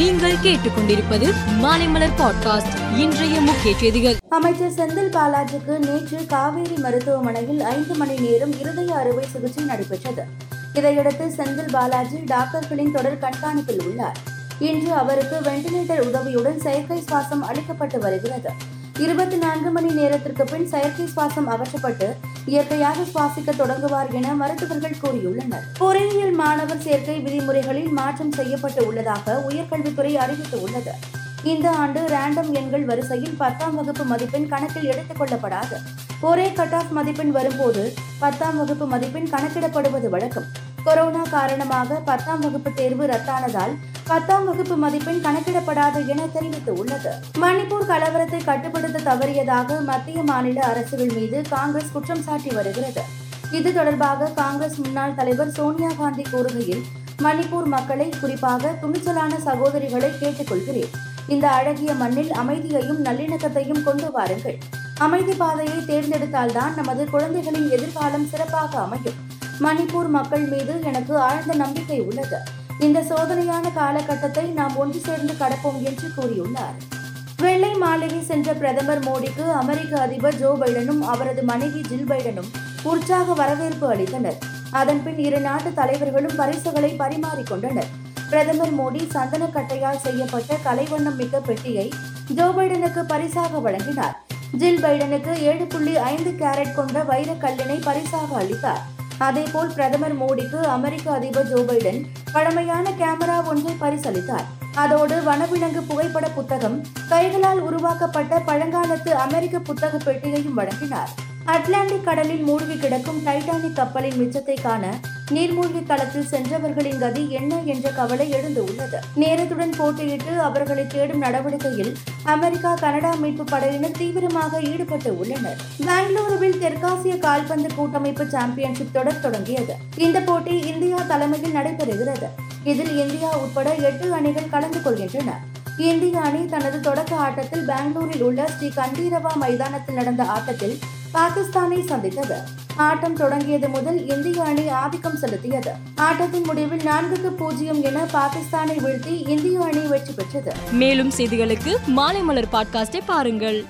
நீங்கள் கேட்டுக்கொண்டிருப்பது மாலைமலர் பாட்காஸ்ட் இன்றைய முக்கிய செய்திகள். அமைச்சர் செந்தில் பாலாஜிக்கு நேற்று காவேரி மருத்துவமனையில் ஐந்து மணி நேரம் இருதய அறுவை சிகிச்சை நடைபெற்றது. இதையடுத்து செந்தில் பாலாஜி டாக்டர்களின் தொடர் கண்காணிப்பில் உள்ளார். இன்று அவருக்கு வெண்டிலேட்டர் உதவியுடன் செயற்கை சுவாசம் அளிக்கப்பட்டு வருகிறது. இருபத்தி நான்கு மணி நேரத்திற்கு பின் செயற்கை சுவாசம் அகற்றப்பட்டு இயற்கையாக சுவாசிக்க தொடங்குவார் என மருத்துவர்கள் கூறியுள்ளனர். பொறியியல் மாணவர் சேர்க்கை விதிமுறைகளில் மாற்றம் செய்யப்பட்டு உள்ளதாக உயர்கல்வித்துறை அறிவித்துள்ளது. இந்த ஆண்டு ரேண்டம் எண்கள் வரிசையில் பத்தாம் வகுப்பு மதிப்பெண் கணக்கில் எடுத்துக் கொள்ளப்படாது. ஒரே கட் ஆஃப் மதிப்பெண் வரும்போது பத்தாம் வகுப்பு மதிப்பெண் கணக்கிடப்படுவது வழக்கம். கொரோனா காரணமாக பத்தாம் வகுப்பு தேர்வு ரத்தானதால் பத்தாம் வகுப்பு மதிப்பெண் கணக்கிடப்படாது என தெரிவித்துள்ளது. மணிப்பூர் கலவரத்தை கட்டுப்படுத்த தவறியதாக மத்திய மாநில அரசுகள் மீது காங்கிரஸ் குற்றம் சாட்டி வருகிறது. இது தொடர்பாக காங்கிரஸ் முன்னாள் தலைவர் சோனியா காந்தி கூறுகையில் மணிப்பூர் மக்களை குறிப்பாக துணிச்சலான சகோதரிகளை கேட்டுக்கொள்கிறேன். இந்த அழகிய மண்ணில் அமைதியையும் நல்லிணக்கத்தையும் கொண்டு வாருங்கள். அமைதி பாதையை தேர்ந்தெடுத்தால்தான் நமது குழந்தைகளின் எதிர்காலம் சிறப்பாக அமையும். மணிப்பூர் மக்கள் மீது எனக்கு ஆழ்ந்த நம்பிக்கை உள்ளது. இந்த சோதனையான காலகட்டத்தை நாம் ஒன்று சேர்ந்து கடப்போம் என்று கூறியுள்ளார். வெள்ளை மாளிகை சென்ற பிரதமர் மோடிக்கு அமெரிக்க அதிபர் ஜோ பைடனும் அவரது மனைவி ஜில் பைடனும் உற்சாக வரவேற்பு அளித்தனர். அதன்பின் இரு நாட்டு தலைவர்களும் பரிசுகளை பரிமாறிக்கொண்டனர். பிரதமர் மோடி சந்தனக்கட்டையால் செய்யப்பட்ட கலைவண்ணம் மிக்க பெட்டியை ஜோ பைடனுக்கு பரிசாக வழங்கினார். ஜில் பைடனுக்கு ஏழு புள்ளி ஐந்து கேரட் கொண்ட வைரக்கல்லினை பரிசாக அளித்தார். அதேபோல் பிரதமர் மோடிக்கு அமெரிக்க அதிபர் ஜோ பைடன் பழமையான கேமரா ஒன்றை பரிசளித்தார். அதோடு வனவிலங்கு புகைப்பட புத்தகம் கைகளால் உருவாக்கப்பட்ட பழங்காலத்து அமெரிக்க புத்தக பெட்டியையும் வழங்கினார். அட்லாண்டிக் கடலில் மூழ்கி கிடக்கும் டைட்டானிக் கப்பலின் மிச்சத்தை காண நீர்மூழ்கி களத்தில் சென்றவர்களின் கதி என்ன என்ற கவலை எழுந்து உள்ளது. நேரத்துடன் போட்டியிட்டு அவர்களை தேடும் நடவடிக்கையில் அமெரிக்கா கனடா மீட்பு படையினர் தீவிரமாக ஈடுபட்டு உள்ளனர். பெங்களூருவில் தெற்காசிய கால்பந்து கூட்டமைப்பு சாம்பியன்ஷிப் தொடர் தொடங்கியது. இந்த போட்டி இந்தியா தலைமையில் நடைபெறுகிறது. இதில் இந்தியா உட்பட எட்டு அணிகள் கலந்து கொள்கின்றன. இந்திய அணி தனது தொடக்க ஆட்டத்தில் பெங்களூரில் உள்ள ஸ்ரீ கண்டீரவா மைதானத்தில் நடந்த ஆட்டத்தில் பாகிஸ்தானை சந்தித்தது. ஆட்டம் தொடங்கியது முதல் இந்திய அணி ஆதிக்கம் செலுத்தியது. ஆட்டத்தின் முடிவில் நான்குக்கு பூஜ்ஜியம் என பாகிஸ்தானை வீழ்த்தி இந்திய அணி வெற்றி பெற்றது. மேலும் செய்திகளுக்கு மாலை மலர் பாட்காஸ்டை பாருங்கள்.